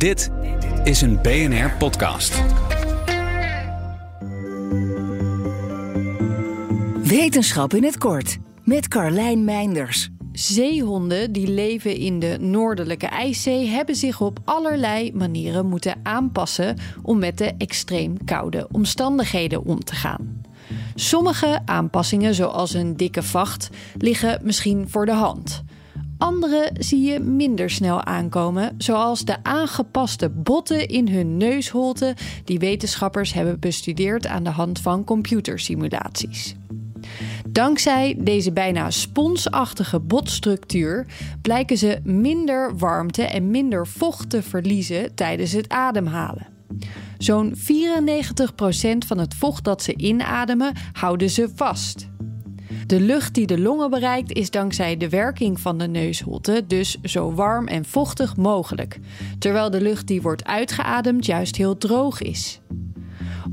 Dit is een BNR podcast. Wetenschap in het kort met Carlijn Meinders. Zeehonden die leven in de Noordelijke IJszee hebben zich op allerlei manieren moeten aanpassen om met de extreem koude omstandigheden om te gaan. Sommige aanpassingen, zoals een dikke vacht, liggen misschien voor de hand. Andere zie je minder snel aankomen, zoals de aangepaste botten in hun neusholte die wetenschappers hebben bestudeerd aan de hand van computersimulaties. Dankzij deze bijna sponsachtige botstructuur blijken ze minder warmte en minder vocht te verliezen tijdens het ademhalen. Zo'n 94% van het vocht dat ze inademen houden ze vast. De lucht die de longen bereikt is dankzij de werking van de neusholte dus zo warm en vochtig mogelijk, terwijl de lucht die wordt uitgeademd juist heel droog is.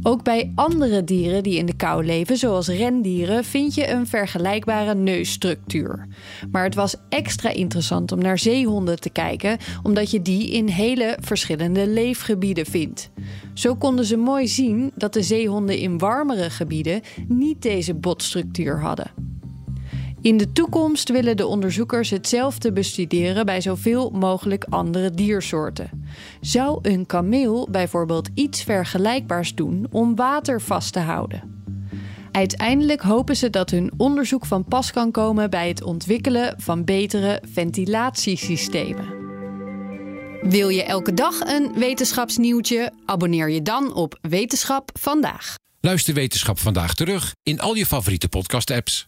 Ook bij andere dieren die in de kou leven, zoals rendieren, vind je een vergelijkbare neusstructuur. Maar het was extra interessant om naar zeehonden te kijken, omdat je die in hele verschillende leefgebieden vindt. Zo konden ze mooi zien dat de zeehonden in warmere gebieden niet deze botstructuur hadden. In de toekomst willen de onderzoekers hetzelfde bestuderen bij zoveel mogelijk andere diersoorten. Zou een kameel bijvoorbeeld iets vergelijkbaars doen om water vast te houden? Uiteindelijk hopen ze dat hun onderzoek van pas kan komen bij het ontwikkelen van betere ventilatiesystemen. Wil je elke dag een wetenschapsnieuwtje? Abonneer je dan op Wetenschap vandaag. Luister Wetenschap vandaag terug in al je favoriete podcast-apps.